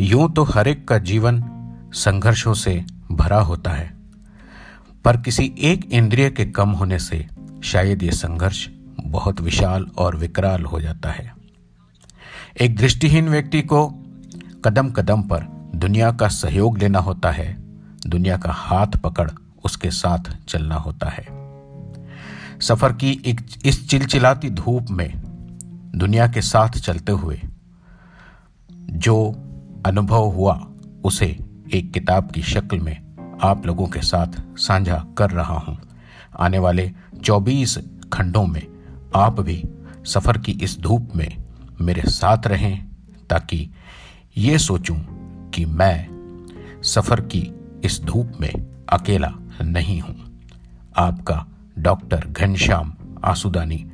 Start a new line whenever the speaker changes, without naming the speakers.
यूँ तो हर एक का जीवन संघर्षों से भरा होता है। पर किसी एक इंद्रिय के कम होने से शायद ये संघर्ष बहुत विशाल और विकराल हो जाता है। एक दृष्टिहीन व्यक्ति को कदम कदम पर दुनिया का सहयोग लेना होता है, दुनिया का हाथ पकड़ उसके साथ चलना होता है। सफ़र की एक इस चिलचिलाती धूप में दुनिया के साथ चलते हुए जो अनुभव हुआ, उसे एक किताब की शक्ल में आप लोगों के साथ साझा कर रहा हूँ। आने वाले 24 खंडों में आप भी सफ़र की इस धूप में मेरे साथ रहें, ताकि ये सोचूं कि मैं सफ़र की इस धूप में अकेला नहीं हूँ। आपका डॉक्टर घनश्याम आसुदानी